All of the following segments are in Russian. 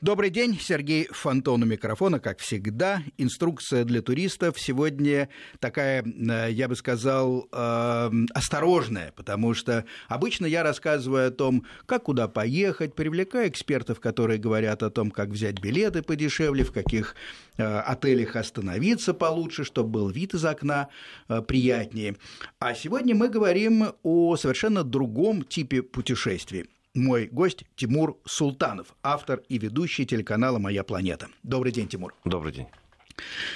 Добрый день, Сергей Фонтон у микрофона, как всегда. Инструкция для туристов сегодня такая, э, я бы сказал, э, осторожная, потому что обычно я рассказываю о том, как куда поехать, привлекаю экспертов, которые говорят о том, как взять билеты подешевле, в каких э, отелях остановиться получше, чтобы был вид из окна приятнее. А сегодня мы говорим о совершенно другом типе путешествий мой гость Тимур Султанов, автор и ведущий телеканала «Моя планета». Добрый день, Тимур. Добрый день.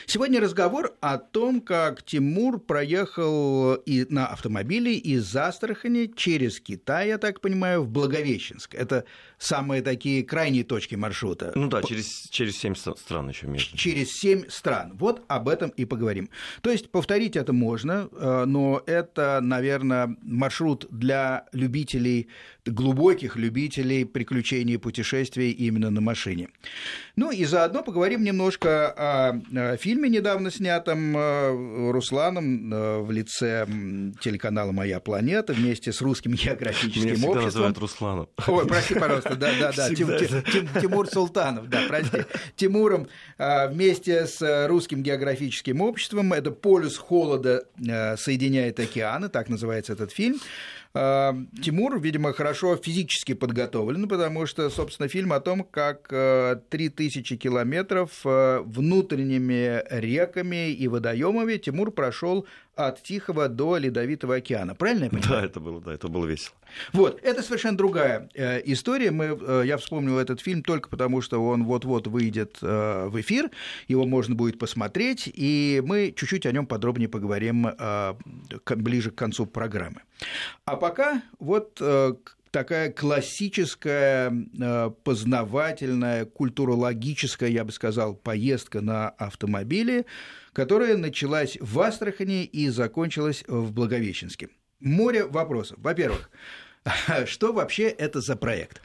Сегодня разговор о том, как Тимур проехал и на автомобиле из Астрахани через Китай, я так понимаю, в Благовещенск. Это самые такие крайние точки маршрута. Ну да, через, через 7 стран еще между. Через 7 стран. Вот об этом и поговорим. То есть повторить это можно, э, но это, наверное, маршрут для любителей, глубоких любителей приключений и путешествий именно на машине. Ну и заодно поговорим немножко о Э, фильме, недавно снятом э, Русланом э, в лице телеканала «Моя планета» вместе с русским географическим Меня обществом. называют Русланом. Ой, прости, пожалуйста, да-да-да, Тимур Султанов, да, прости. Тимуром вместе с русским географическим обществом, это «Полюс холода соединяет океаны», так называется этот фильм, Тимур, видимо, хорошо физически подготовлен, потому что, собственно, фильм о том, как 3000 э, километров э, внутренними реками и водоемами Тимур прошел от Тихого до Ледовитого океана. Правильно я понимаю? Да, это было, да, это было весело. Вот, это совершенно другая э, история. Мы, э, я вспомнил этот фильм только потому, что он вот-вот выйдет э, в эфир, его можно будет посмотреть, и мы чуть-чуть о нем подробнее поговорим э, к, ближе к концу программы. А пока вот э, такая классическая, э, познавательная, культурологическая, я бы сказал, поездка на автомобиле, которая началась в Астрахани и закончилась в Благовещенске. Море вопросов. Во-первых, что вообще это за проект?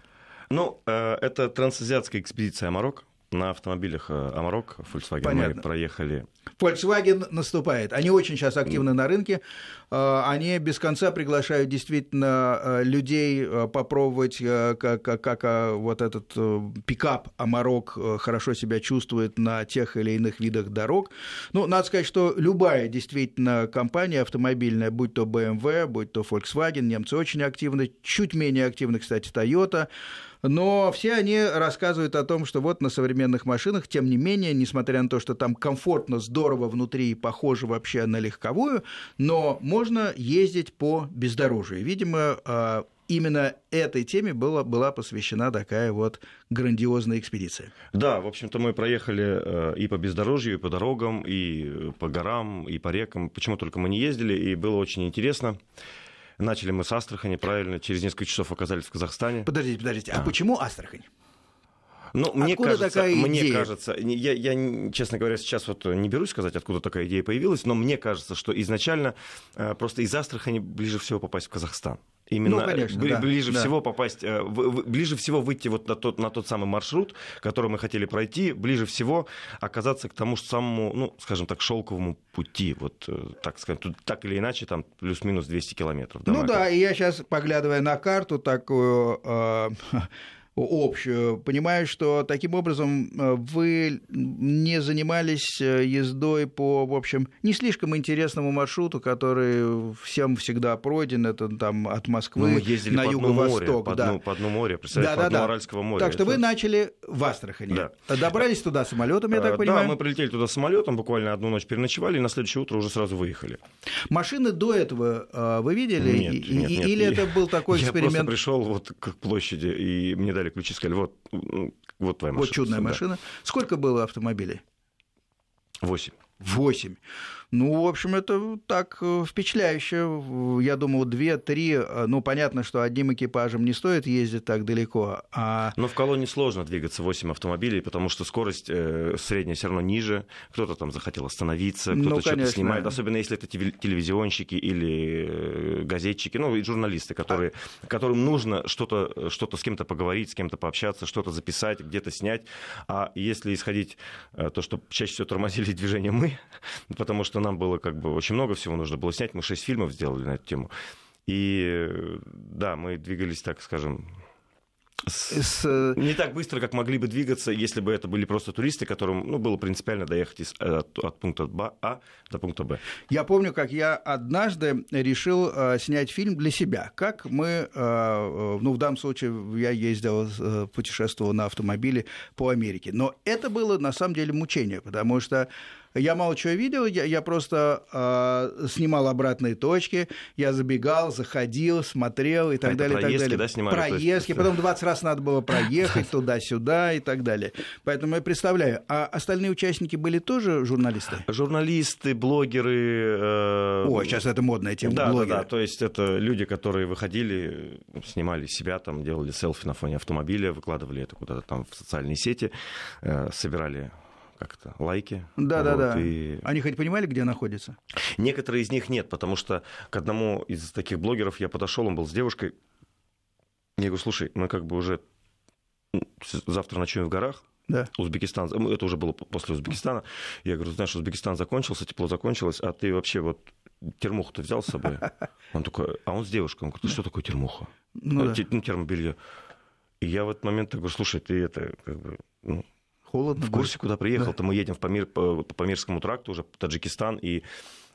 Ну, э, это трансазиатская экспедиция Марокко на автомобилях э, Амарок, Volkswagen Понятно. мы проехали. Volkswagen наступает. Они очень сейчас активны на рынке. Э, они без конца приглашают действительно э, людей попробовать, как, как, как вот этот пикап Амарок хорошо себя чувствует на тех или иных видах дорог. Ну, надо сказать, что любая действительно компания автомобильная, будь то BMW, будь то Volkswagen, немцы очень активны, чуть менее активны, кстати, Toyota, но все они рассказывают о том, что вот на современных машинах, тем не менее, несмотря на то, что там комфортно, здорово внутри и похоже вообще на легковую, но можно ездить по бездорожью. Видимо, а, именно этой теме была, была посвящена такая вот грандиозная экспедиция. Да, в общем-то, мы проехали э, и по бездорожью, и по дорогам, и по горам, и по рекам. Почему только мы не ездили, и было очень интересно. Начали мы с Астрахани, правильно, через несколько часов оказались в Казахстане. Подождите, подождите, а, а почему Астрахань? Ну, мне кажется, такая мне идея? кажется, я, я, честно говоря, сейчас вот не берусь сказать, откуда такая идея появилась, но мне кажется, что изначально э, просто из Астрахани ближе всего попасть в Казахстан. Именно ну, конечно, бли, да, ближе да. всего попасть, э, ближе всего выйти вот на тот, на тот самый маршрут, который мы хотели пройти, ближе всего оказаться к тому же самому, ну, скажем так, шелковому пути, вот э, так сказать, тут так или иначе там плюс-минус 200 километров. Ну да, и я сейчас, поглядывая на карту такую, э, общую, понимаю, что таким образом э, вы не занимались э, ездой по, в общем, не слишком интересному маршруту, который всем всегда пройден, это там от Москвы ну, мы на юго-восток. По, да. по дну моря, представляете, да, по да, дну Аральского моря. Так что это... вы начали в Астрахани. Да. Добрались туда самолетом, я так понимаю? Да, мы прилетели туда самолетом, буквально одну ночь переночевали, и на следующее утро уже сразу выехали. Машины до этого э, вы видели? Нет, нет, нет. Или это был такой эксперимент? Я просто пришел вот к площади, и мне дали ключи, сказали, вот, вот твоя машина. Вот чудная машина. Сколько было автомобилей? Восемь. Восемь. Ну, в общем, это так э, впечатляюще. Я думаю, две-три. Э, ну, понятно, что одним экипажем не стоит ездить так далеко. А... Но в колонне сложно двигаться 8 автомобилей, потому что скорость э, средняя все равно ниже. Кто-то там захотел остановиться, кто-то ну, что-то снимает. Особенно если это телевизионщики или газетчики, ну, и журналисты, которые, которым нужно что-то, что-то с кем-то поговорить, с кем-то пообщаться, что-то записать, где-то снять. А если исходить то, что чаще всего тормозили движение мы, потому что нам было как бы очень много всего нужно было снять. Мы шесть фильмов сделали на эту тему. И да, мы двигались, так скажем, с... Э, не так быстро, как могли бы двигаться, если бы это были просто туристы, которым ну, было принципиально доехать из, э, от, от пункта А до пункта Б. Я помню, как я однажды решил э, снять фильм для себя. Как мы, э, ну, в данном случае я ездил, э, путешествовал на автомобиле по Америке. Но это было на самом деле мучение, потому что я мало чего видел, я, я просто э, снимал обратные точки, я забегал, заходил, смотрел и так а далее. Проездки, так далее. да, снимали? Проездки, потом 20 раз надо было проехать туда-сюда и так далее. Поэтому я представляю, а остальные участники были тоже журналисты? Журналисты, блогеры. Э... О, сейчас это модная тема. Да, блогеры. да, да. То есть это люди, которые выходили, снимали себя, там делали селфи на фоне автомобиля, выкладывали это куда-то там в социальные сети, э, собирали как-то лайки. Да, вот, да, да. И... Они хоть понимали, где находится? Некоторые из них нет, потому что к одному из таких блогеров я подошел, он был с девушкой. Я говорю, слушай, мы как бы уже завтра ночуем в горах, да. Узбекистан, это уже было после Узбекистана. Я говорю, знаешь, Узбекистан закончился, тепло закончилось, а ты вообще вот термуху ты взял с собой? Он такой, а он с девушкой. Он говорит, что такое термуха? Ну, да. ну термобелье. И я в этот момент говорю, слушай, ты это, как бы, ну, Холодно. В курсе, куда приехал? Да. мы едем в Памир, по, Памирскому тракту уже, Таджикистан, и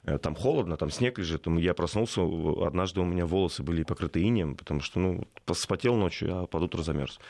э, там холодно, там снег лежит. Я проснулся, однажды у меня волосы были покрыты инеем, потому что, ну, спотел ночью, а под утро замерз.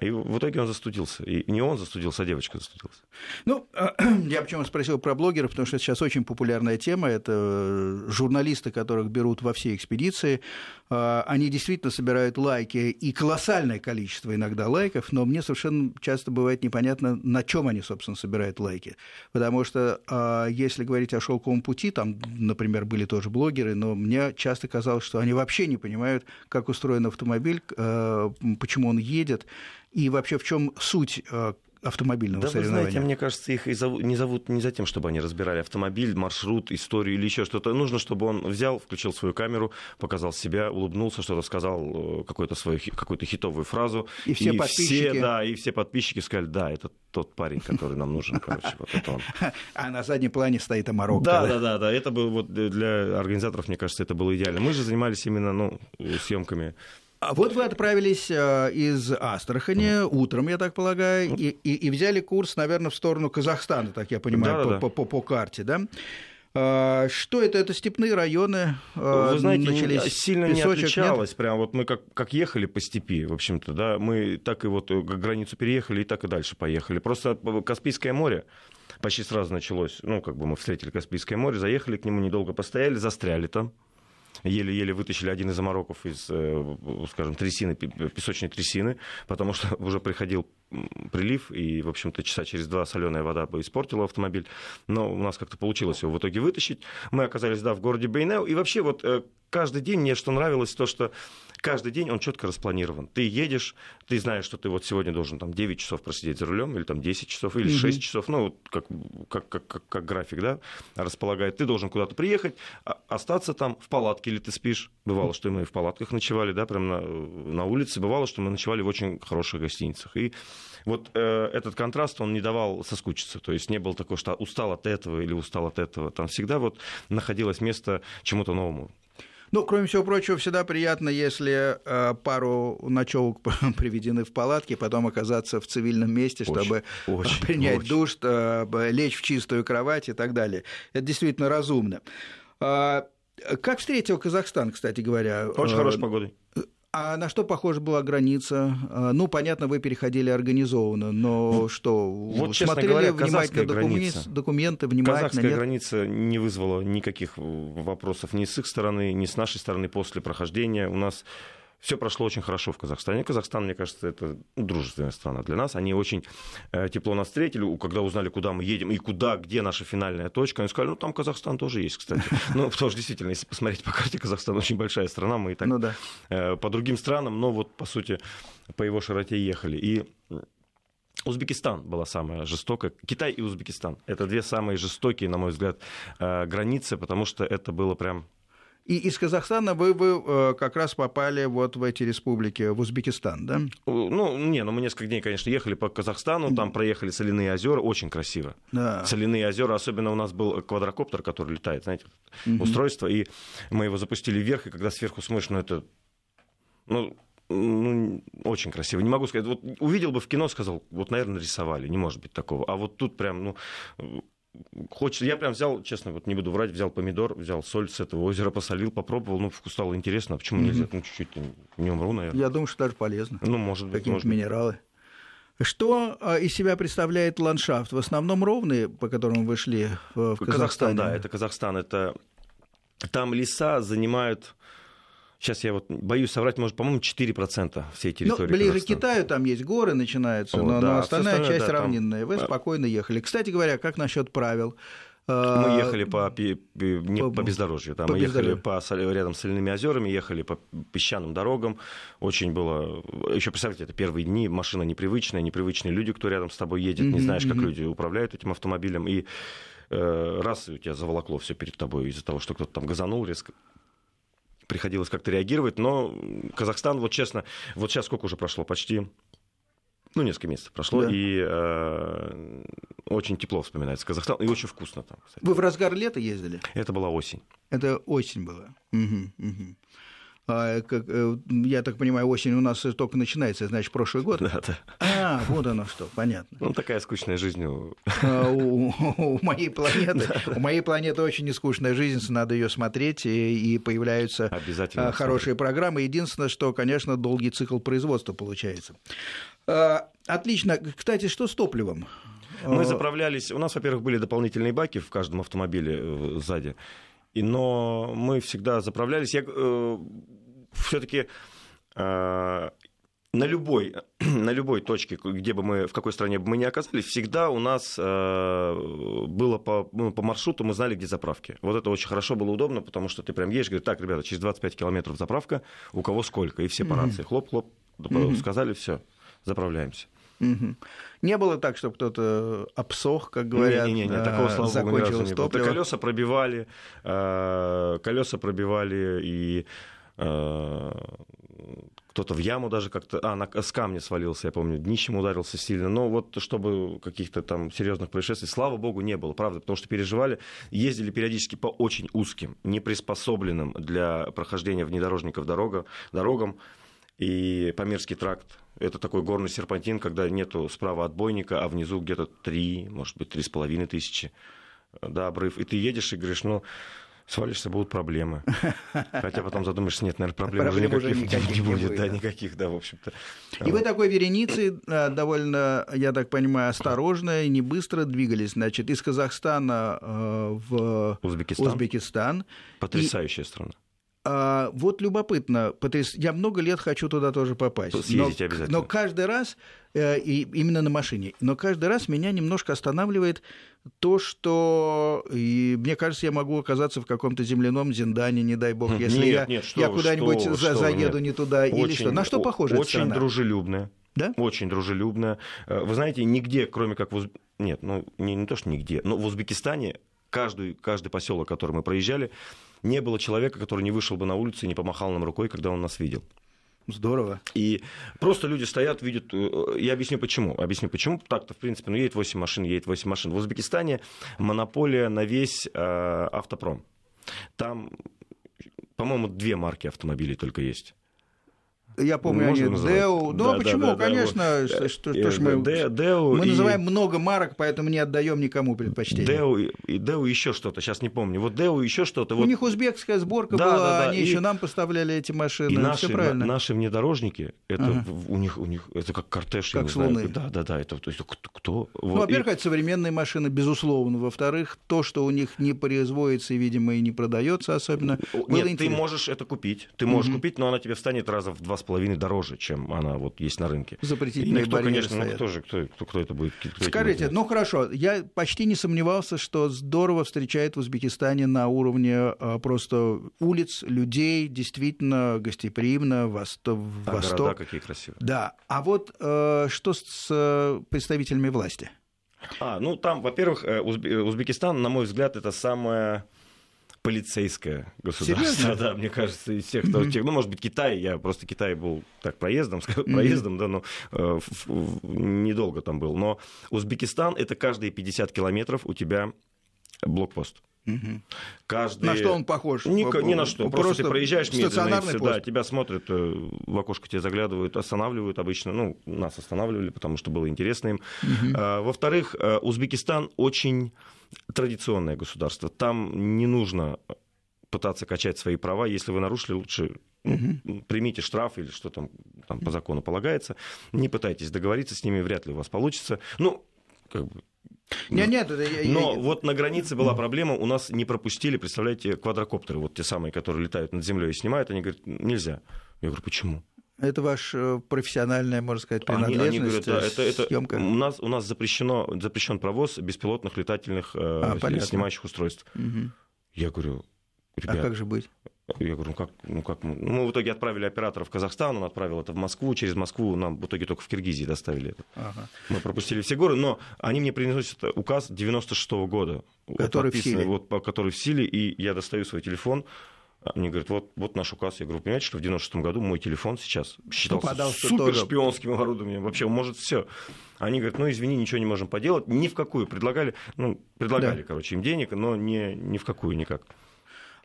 И в итоге он застудился. И не он застудился, а девочка застудилась. Ну, я почему спросил про блогеров, потому что сейчас очень популярная тема. Это журналисты, которых берут во все экспедиции. А, они действительно собирают лайки и колоссальное количество иногда лайков, но мне совершенно часто бывает непонятно, на чем они, собственно, собирают лайки. Потому что а, если говорить о шелковом пути, там, например, были тоже блогеры, но мне часто казалось, что они вообще не понимают, как устроен автомобиль, а, почему он едет и вообще в чем суть э, автомобильного да, соревнования. Вы знаете, мне кажется, их и зовут, не зовут не за тем, чтобы они разбирали автомобиль, маршрут, историю или еще что-то. Нужно, чтобы он взял, включил свою камеру, показал себя, улыбнулся, что-то сказал, э, какую-то свою какую-то хитовую фразу. И все и подписчики. Все, да, и все подписчики сказали, да, это тот парень, который нам нужен, короче, вот это он. А на заднем плане стоит Амарок. Да, да, да, да, это был вот для организаторов, мне кажется, это было идеально. Мы же занимались именно, ну, съемками а вот вы отправились э, из Астрахани утром, я так полагаю, и, и, и взяли курс, наверное, в сторону Казахстана, так я понимаю, да, по, да. По, по, по карте, да? А, что это? Это степные районы. Э, вы знаете, начались сильно песочек, не отличалось. Нет? Прям вот мы как, как ехали по степи, в общем-то, да, мы так и вот границу переехали и так и дальше поехали. Просто Каспийское море почти сразу началось. Ну, как бы мы встретили Каспийское море, заехали к нему, недолго постояли, застряли там еле-еле вытащили один из замороков из, э, скажем, трясины, песочной трясины, потому что уже приходил прилив, и, в общем-то, часа через два соленая вода бы испортила автомобиль. Но у нас как-то получилось его в итоге вытащить. Мы оказались, да, в городе Бейнеу. И вообще вот э, каждый день мне что нравилось, то, что каждый день он четко распланирован. Ты едешь, ты знаешь, что ты вот сегодня должен там 9 часов просидеть за рулем, или там 10 часов, или 6 mm-hmm. часов, ну, как, как, как, как, как график, да, располагает. Ты должен куда-то приехать, а, остаться там в палатке, или ты спишь. Бывало, что мы в палатках ночевали, да, прямо на, на улице. Бывало, что мы ночевали в очень хороших гостиницах. И вот э, этот контраст, он не давал соскучиться. То есть не было такого, что устал от этого или устал от этого. Там всегда вот находилось место чему-то новому. Ну, кроме всего прочего, всегда приятно, если э, пару ночевок приведены в палатке, потом оказаться в цивильном месте, чтобы очень, принять очень. душ, э, лечь в чистую кровать и так далее. Это действительно разумно. А, как встретил Казахстан, кстати говоря? Очень хорошей погодой. А на что похожа была граница? А, ну, понятно, вы переходили организованно, но ну, что? Вот, смотрели говоря, внимательно граница. документы, внимательно? Казахская нет? граница не вызвала никаких вопросов ни с их стороны, ни с нашей стороны после прохождения. У нас все прошло очень хорошо в Казахстане. Казахстан, мне кажется, это дружественная страна для нас. Они очень э, тепло нас встретили, когда узнали, куда мы едем и куда, где наша финальная точка. Они сказали, ну, там Казахстан тоже есть, кстати. Ну, потому что, действительно, если посмотреть по карте, Казахстан очень большая страна, мы и так ну, да. Э, по другим странам, но вот, по сути, по его широте ехали. И Узбекистан была самая жестокая. Китай и Узбекистан. Это две самые жестокие, на мой взгляд, э, границы, потому что это было прям и из Казахстана вы, вы э, как раз попали вот в эти республики, в Узбекистан, да? Ну, не, ну мы несколько дней, конечно, ехали по Казахстану, там проехали соляные озера, очень красиво. Да. Соляные озера, особенно у нас был квадрокоптер, который летает, знаете, угу. устройство, и мы его запустили вверх, и когда сверху смотришь, ну это, ну, ну, очень красиво. Не могу сказать. Вот увидел бы в кино, сказал, вот, наверное, нарисовали. Не может быть такого. А вот тут прям, ну, Хочется, я прям взял, честно, вот не буду врать, взял помидор, взял соль с этого озера, посолил, попробовал, ну, вкус стало интересно, а почему mm-hmm. нельзя? Ну, чуть-чуть не умру, наверное. Я думаю, что даже полезно. Ну, может быть. Какие-нибудь минералы. Что а, из себя представляет ландшафт? В основном ровные, по которым вы шли в Казахстане? Казахстан, да, это Казахстан. Это... Там леса занимают Сейчас я вот боюсь соврать, может, по-моему, 4% всей территории. Ну, ближе к Китаю там есть горы начинаются, О, но, да, но остальная часть да, равнинная. Там... Вы спокойно ехали. Кстати говоря, как насчет правил? Мы а, ехали по, не по, по бездорожью, там, по мы ехали по, рядом с соляными озерами, ехали по песчаным дорогам. Очень было... Еще представьте, это первые дни, машина непривычная, непривычные люди, кто рядом с тобой едет, mm-hmm, не знаешь, как люди управляют этим автомобилем. И э, раз у тебя заволокло все перед тобой из-за того, что кто-то там газанул резко, приходилось как-то реагировать. Но Казахстан, вот честно, вот сейчас сколько уже прошло? Почти ну, несколько месяцев прошло, да. и э, очень тепло вспоминается Казахстан, и очень вкусно там. Кстати. Вы в разгар лета ездили? Это была осень. Это осень была. Угу, угу. А, э, я так понимаю, осень у нас только начинается, значит, прошлый год? Да, да. А, вот оно что, понятно. Ну, такая скучная жизнь у... А, у, у моей планеты. У моей планеты очень нескучная жизнь, надо ее смотреть, и, и появляются Обязательно хорошие программы. Единственное, что, конечно, долгий цикл производства получается. А, отлично. Кстати, что с топливом? Мы заправлялись... У нас, во-первых, были дополнительные баки в каждом автомобиле э, сзади. И, но мы всегда заправлялись. Я э, все-таки э, на любой, на любой точке, где бы мы, в какой стране бы мы ни оказались, всегда у нас э, было по, ну, по маршруту, мы знали, где заправки. Вот это очень хорошо было удобно, потому что ты прям едешь, говоришь, так, ребята, через 25 километров заправка, у кого сколько, и все по рации, хлоп-хлоп, mm-hmm. сказали, все, заправляемся. Угу. Не было так, чтобы кто-то обсох, как говорят, не, не, не, не, такого, слава закончилось богу, топливо. Колеса пробивали, э, колеса пробивали и э, кто-то в яму даже как-то, а, на, с камня свалился, я помню, днищем ударился сильно, но вот чтобы каких-то там серьезных происшествий, слава богу, не было, правда, потому что переживали, ездили периодически по очень узким, неприспособленным для прохождения внедорожников дорога, дорогам, и Памирский тракт – это такой горный серпантин, когда нету справа отбойника, а внизу где-то три, может быть, три с половиной тысячи, да, обрыв. И ты едешь и говоришь, ну, свалишься, будут проблемы. Хотя потом задумаешься, нет, наверное, проблем, проблем уже никаких, никаких не будет, да, никаких, да, в общем-то. И вы такой вереницей э, довольно, я так понимаю, осторожно и не быстро двигались, значит, из Казахстана э, в Узбекистан. Узбекистан. Потрясающая и... страна. А, вот любопытно, потряс... я много лет хочу туда тоже попасть. Съездите но, обязательно. Но каждый раз, и именно на машине, но каждый раз меня немножко останавливает то, что, и, мне кажется, я могу оказаться в каком-то земляном Зиндане, не дай бог, если нет, я, нет, я куда-нибудь что, за, заеду нет. не туда, очень, или что. На что похоже Очень страна? дружелюбная. Да? Очень дружелюбная. Э, вы знаете, нигде, кроме как в Уз... Нет, ну не, не то, что нигде, но в Узбекистане каждый, каждый поселок, который мы проезжали, не было человека, который не вышел бы на улицу и не помахал нам рукой, когда он нас видел. Здорово. И просто люди стоят, видят... Э, я объясню почему. Объясню почему. Так-то, в принципе, ну, едет 8 машин, едет 8 машин. В Узбекистане монополия на весь э, автопром. Там, по-моему, две марки автомобилей только есть. Я помню, Можно они Деу. Ну, да, почему? Да, да, Конечно, да, что, что, что ж мы, Деу мы и... называем много марок, поэтому не отдаем никому предпочтение. Деу и Деу еще что-то, сейчас не помню. Вот Деу еще что-то. Вот... У них узбекская сборка да, была, да, да. они и... еще нам поставляли эти машины. И наши, Все правильно. наши внедорожники, это ага. у них, у них это как кортеж, как я с Луны. Да, да, да. Это, то есть, кто? Ну, во-первых, и... это современные машины, безусловно. Во-вторых, то, что у них не производится и, видимо, и не продается особенно. Нет, ты можешь это купить. Ты можешь угу. купить, но она тебе встанет раза в два с половиной дороже, чем она вот есть на рынке. Запретительные и никто, конечно, ну, кто же, кто, кто, кто это будет? Кто Скажите, ну хорошо, я почти не сомневался, что здорово встречает в Узбекистане на уровне а, просто улиц, людей, действительно гостеприимно, восто... а, восток. города какие красивые. Да, а вот э, что с э, представителями власти? А, ну там, во-первых, э, Узбекистан, на мой взгляд, это самое полицейское государство. Серьезно? Да, мне кажется, из всех, тех, ну, может быть, Китай, я просто Китай был так проездом, проездом, да, но э, в, в, недолго там был. Но Узбекистан это каждые 50 километров у тебя блокпост. Угу. Каждый... На что он похож? Ни, ни на что. Просто, Просто ты проезжаешь медленно, и все, да, тебя смотрят, э, в окошко тебя заглядывают, останавливают обычно. Ну, нас останавливали, потому что было интересно им. Угу. А, во-вторых, э, Узбекистан очень традиционное государство. Там не нужно пытаться качать свои права. Если вы нарушили, лучше угу. примите штраф или что там, там по закону полагается. Не пытайтесь договориться с ними, вряд ли у вас получится. Ну, как бы, нет, нет, это я, Но я... вот на границе была проблема, у нас не пропустили, представляете, квадрокоптеры, вот те самые, которые летают над землей и снимают, они говорят, нельзя. Я говорю, почему? Это ваша профессиональная, можно сказать, принадлежность, они, они говорят, да, это, это, съемка. У нас, у нас запрещено, запрещен провоз беспилотных летательных э, а, снимающих устройств. Угу. Я говорю, ребят... А как же быть? Я говорю, ну как, ну как мы? Ну, мы в итоге отправили оператора в Казахстан, он отправил это в Москву, через Москву нам в итоге только в Киргизии доставили это. Ага. Мы пропустили все горы, но они мне приносят указ 96 -го года, который вот, в силе. Вот, который в силе, и я достаю свой телефон, они говорят, вот, вот наш указ. Я говорю, понимаете, что в 96 году мой телефон сейчас считался супер шпионским оборудованием. Вообще, он может все. Они говорят, ну, извини, ничего не можем поделать. Ни в какую. Предлагали, ну, предлагали, да. короче, им денег, но не, ни в какую никак.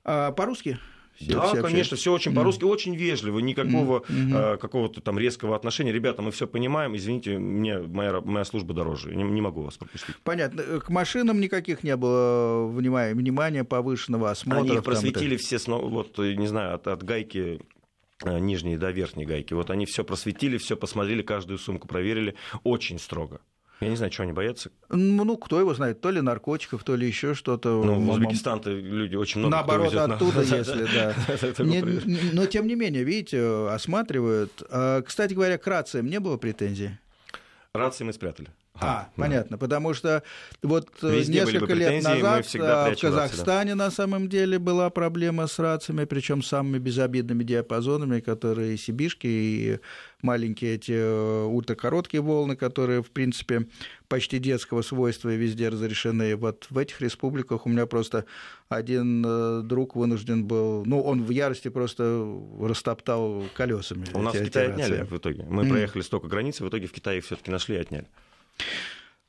А, по-русски? Все, да, все конечно, все очень по-русски, mm. очень вежливо, никакого mm-hmm. э, какого-то там резкого отношения. Ребята, мы все понимаем, извините, мне моя, моя служба дороже, не, не могу вас пропустить. Понятно. К машинам никаких не было внимания, внимания повышенного осмотра. Они их просветили все, вот, не знаю, от, от гайки э, нижней до верхней гайки. Вот они все просветили, все посмотрели, каждую сумку проверили очень строго. Я не знаю, чего они боятся. Ну, кто его знает, то ли наркотиков, то ли еще что-то. Ну, в Узбекистан-то люди очень много Наоборот, оттуда, если, да. Но, тем не менее, видите, осматривают. А, кстати говоря, к рациям не было претензий? Рации мы спрятали. А, да. понятно, потому что вот э, Везде несколько лет назад э, в Казахстане да. на самом деле была проблема с рациями, причем самыми безобидными диапазонами, которые сибишки и маленькие эти э, ультракороткие волны, которые, в принципе, почти детского свойства и везде разрешены. Вот в этих республиках у меня просто один друг вынужден был, ну, он в ярости просто растоптал колесами. У нас в Китае отняли в итоге. Мы mm. проехали столько границ, в итоге в Китае их все-таки нашли и отняли.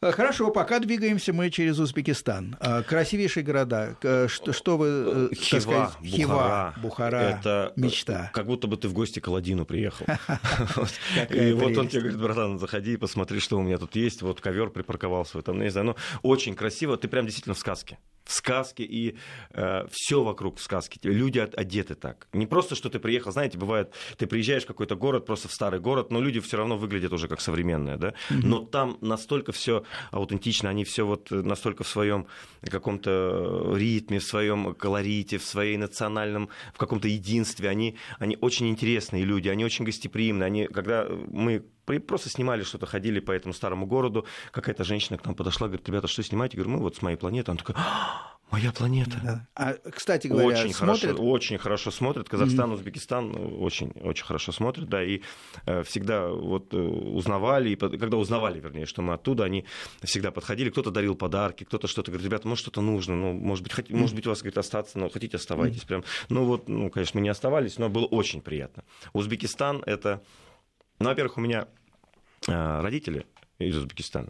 Э, хорошо, пока двигаемся мы через Узбекистан. Э, красивейшие города. Э, что, что вы... Хива, сказать, Хива, Бухара, это мечта. Как будто бы ты в гости к Аладдину приехал. И вот он тебе говорит, братан, заходи и посмотри, что у меня тут есть. Вот ковер припарковался. Там, не знаю, ну, очень красиво. Ты прям действительно в сказке в сказке, и э, все вокруг в сказке. Люди одеты так. Не просто, что ты приехал, знаете, бывает, ты приезжаешь в какой-то город, просто в старый город, но люди все равно выглядят уже как современные, да. Но там настолько все аутентично, они все вот настолько в своем каком-то ритме, в своем колорите, в своей национальном, в каком-то единстве. Они, они очень интересные люди, они очень гостеприимные. Они, когда мы просто снимали что-то, ходили по этому старому городу. Какая-то женщина к нам подошла, говорит, ребята, что снимаете? Я говорю, мы вот с моей планеты. Она такая, «А, моя планета. Да. А, кстати говоря, очень смотрят? хорошо, очень хорошо смотрят. Казахстан, mm-hmm. Узбекистан ну, очень, очень хорошо смотрят, да, и э, всегда вот э, узнавали, и когда узнавали, вернее, что мы оттуда, они всегда подходили, кто-то дарил подарки, кто-то что-то говорит, ребята, может что-то нужно, ну, может быть, хот... mm-hmm. может быть, у вас говорит остаться, но хотите оставайтесь, mm-hmm. прям. Ну вот, ну, конечно, мы не оставались, но было очень приятно. Узбекистан это, ну, во-первых, у меня Э, родители из Узбекистана.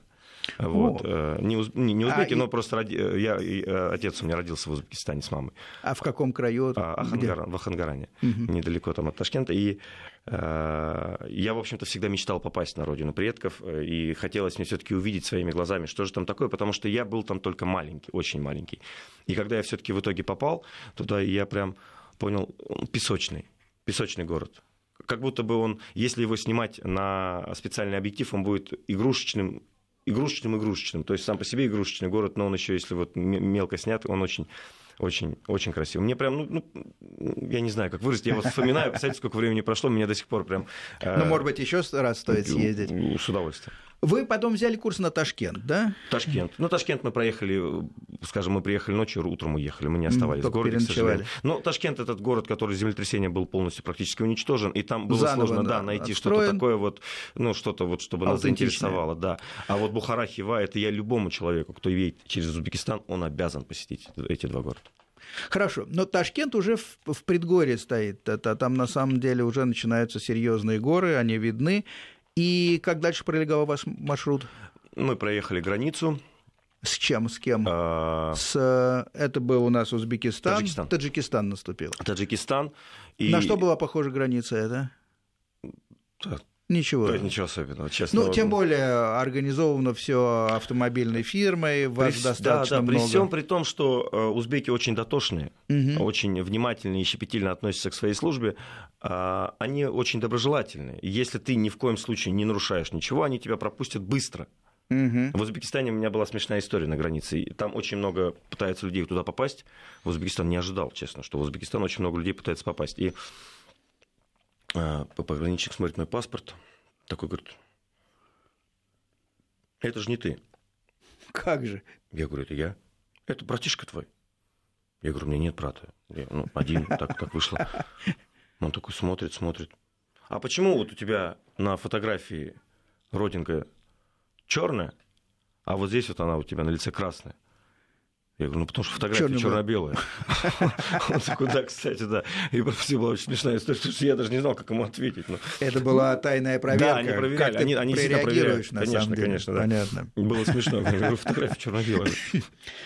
Вот. Э, не, уз... не, не узбеки, а, но и... просто роди... я, э, отец у меня родился в Узбекистане с мамой. А в каком краю? А, Ахангар... В Ахангаране, угу. недалеко там от Ташкента. И э, я, в общем-то, всегда мечтал попасть на родину предков, и хотелось мне все-таки увидеть своими глазами, что же там такое, потому что я был там только маленький, очень маленький. И когда я все-таки в итоге попал туда, я прям понял, песочный, песочный город как будто бы он, если его снимать на специальный объектив, он будет игрушечным игрушечным игрушечным. То есть сам по себе игрушечный город, но он еще, если вот мелко снят, он очень очень, очень красиво. Мне прям, ну, ну, я не знаю, как выразить, я вот вспоминаю, представляете, сколько времени прошло, мне до сих пор прям... Ну, может быть, еще раз стоит съездить. С удовольствием. Вы потом взяли курс на Ташкент, да? Ташкент. Ну, Ташкент мы проехали, скажем, мы приехали ночью, утром уехали, мы не оставались Только в городе, к сожалению. Но Ташкент этот город, который землетрясение был полностью практически уничтожен, и там было Заново, сложно, да, найти что-то такое вот, ну, что-то вот, чтобы нас заинтересовало, да. А вот Бухара, Хива, это я любому человеку, кто едет через Узбекистан, он обязан посетить эти два города. Хорошо, но Ташкент уже в, в предгорье стоит. Это, там на самом деле уже начинаются серьезные горы, они видны. И как дальше пролегал ваш маршрут? Мы проехали границу. С чем, с кем? А... С... Это был у нас Узбекистан. Таджикистан. Таджикистан наступил. Таджикистан. И... На что была похожа граница эта? Ничего. Да, ничего особенного, честно. Ну, тем более организовано все автомобильной фирмой, вас при, достаточно да, да, много. При всем при том, что э, узбеки очень дотошные, угу. очень внимательные и щепетильно относятся к своей службе, э, они очень доброжелательные. Если ты ни в коем случае не нарушаешь ничего, они тебя пропустят быстро. Угу. В Узбекистане у меня была смешная история на границе. Там очень много пытаются людей туда попасть. В Узбекистан не ожидал, честно, что в Узбекистан очень много людей пытается попасть. И а, пограничник смотрит мой паспорт, такой говорит, это же не ты. Как же? Я говорю, это я. Это братишка твой. Я говорю, у меня нет брата. Я, ну, один, так, так вышло. Он такой смотрит, смотрит. А почему вот у тебя на фотографии родинка черная, а вот здесь вот она у тебя на лице красная? Я говорю, ну потому что фотография черно-белая. Он такой, да, кстати, да. И все была очень смешная история, потому что я даже не знал, как ему ответить. Ну. Это была тайная проверка. Да, они проверяли. Они, они действительно проверяют. На конечно, самом деле. конечно, да. Понятно. Было смешно. Я говорю, фотография черно-белая.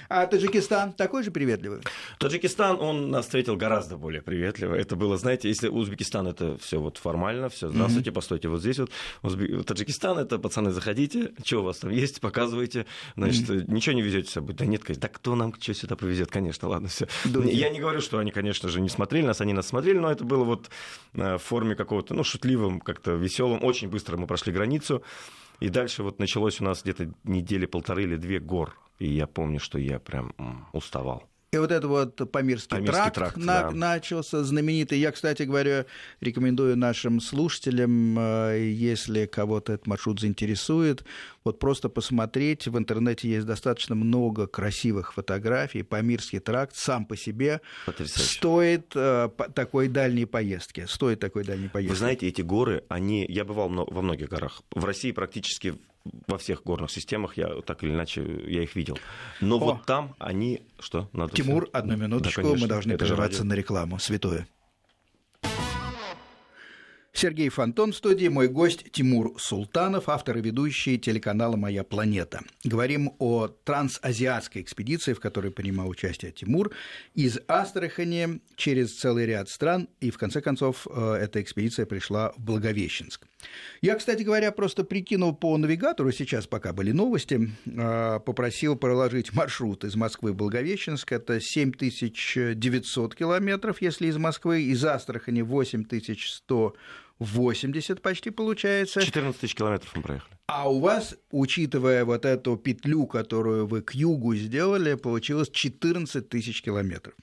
А Таджикистан такой же приветливый? Таджикистан, он нас встретил гораздо более приветливо. Это было, знаете, если Узбекистан это все вот формально, все, здравствуйте, постойте вот здесь вот. Таджикистан это, пацаны, заходите, что у вас там есть, показывайте. Значит, ничего не везете с собой. Да нет, да кто нам что сюда повезет, конечно, ладно, все. Я не говорю, что они, конечно же, не смотрели нас, они нас смотрели, но это было вот э, в форме какого-то, ну, шутливым, как-то веселым. Очень быстро мы прошли границу. И дальше вот началось у нас где-то недели полторы или две гор. И я помню, что я прям уставал. И вот это вот Памирский, Памирский тракт, тракт на, да. начался знаменитый. Я, кстати говоря, рекомендую нашим слушателям, э, если кого-то этот маршрут заинтересует, вот просто посмотреть. В интернете есть достаточно много красивых фотографий. Памирский тракт сам по себе Потрясающе. стоит э, такой дальней поездки. Стоит такой дальней поездки. Вы знаете, эти горы, они... Я бывал во многих горах. В России практически во всех горных системах я так или иначе я их видел. Но О. вот там они что? Надо Тимур, все... одну минуточку, да, мы должны Это прерваться на рекламу. Святое. Сергей Фонтон в студии, мой гость Тимур Султанов, автор и ведущий телеканала «Моя планета». Говорим о трансазиатской экспедиции, в которой принимал участие Тимур, из Астрахани через целый ряд стран, и в конце концов э, эта экспедиция пришла в Благовещенск. Я, кстати говоря, просто прикинул по навигатору, сейчас пока были новости, э, попросил проложить маршрут из Москвы в Благовещенск, это 7900 километров, если из Москвы, из Астрахани 8100 80 почти получается. 14 тысяч километров мы проехали. А у вас, учитывая вот эту петлю, которую вы к югу сделали, получилось 14 тысяч километров.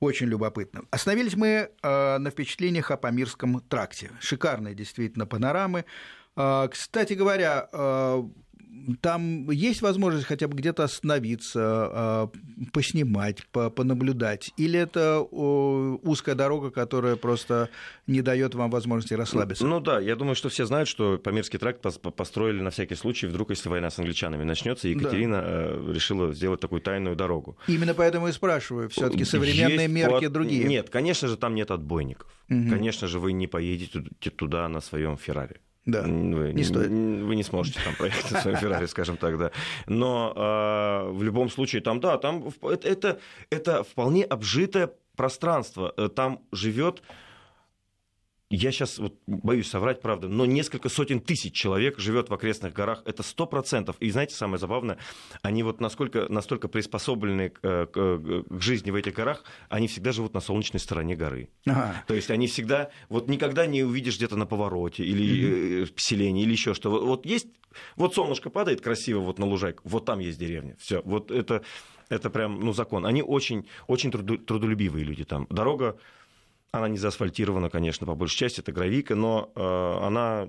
Очень любопытно. Остановились мы э, на впечатлениях о Памирском тракте. Шикарные действительно панорамы. Э, кстати говоря, э, там есть возможность хотя бы где-то остановиться, а, поснимать, понаблюдать? Или это узкая дорога, которая просто не дает вам возможности расслабиться? Ну, ну да, я думаю, что все знают, что Памирский тракт построили на всякий случай, вдруг, если война с англичанами начнется, Екатерина да. Э, решила сделать такую тайную дорогу. Именно поэтому и спрашиваю, все-таки современные есть мерки от... другие. Нет, конечно же, там нет отбойников. Угу. Конечно же, вы не поедете туда на своем Феррари. Да, вы, не стоит. Вы не сможете там проехать на своем Феррари, скажем так, да. Но э, в любом случае там, да, там это, это, это вполне обжитое пространство. Э, там живет я сейчас вот боюсь соврать, правда, но несколько сотен тысяч человек живет в окрестных горах. Это сто процентов. И знаете, самое забавное, они вот насколько, настолько приспособлены к, к, к жизни в этих горах, они всегда живут на солнечной стороне горы. Ага. То есть они всегда, вот никогда не увидишь где-то на повороте или mm-hmm. в поселении или еще что. Вот, вот есть, вот солнышко падает красиво вот на лужайку, вот там есть деревня. Все, вот это, это прям, ну, закон. Они очень, очень трудолюбивые люди там. Дорога она не заасфальтирована, конечно, по большей части, это гравийка, но э, она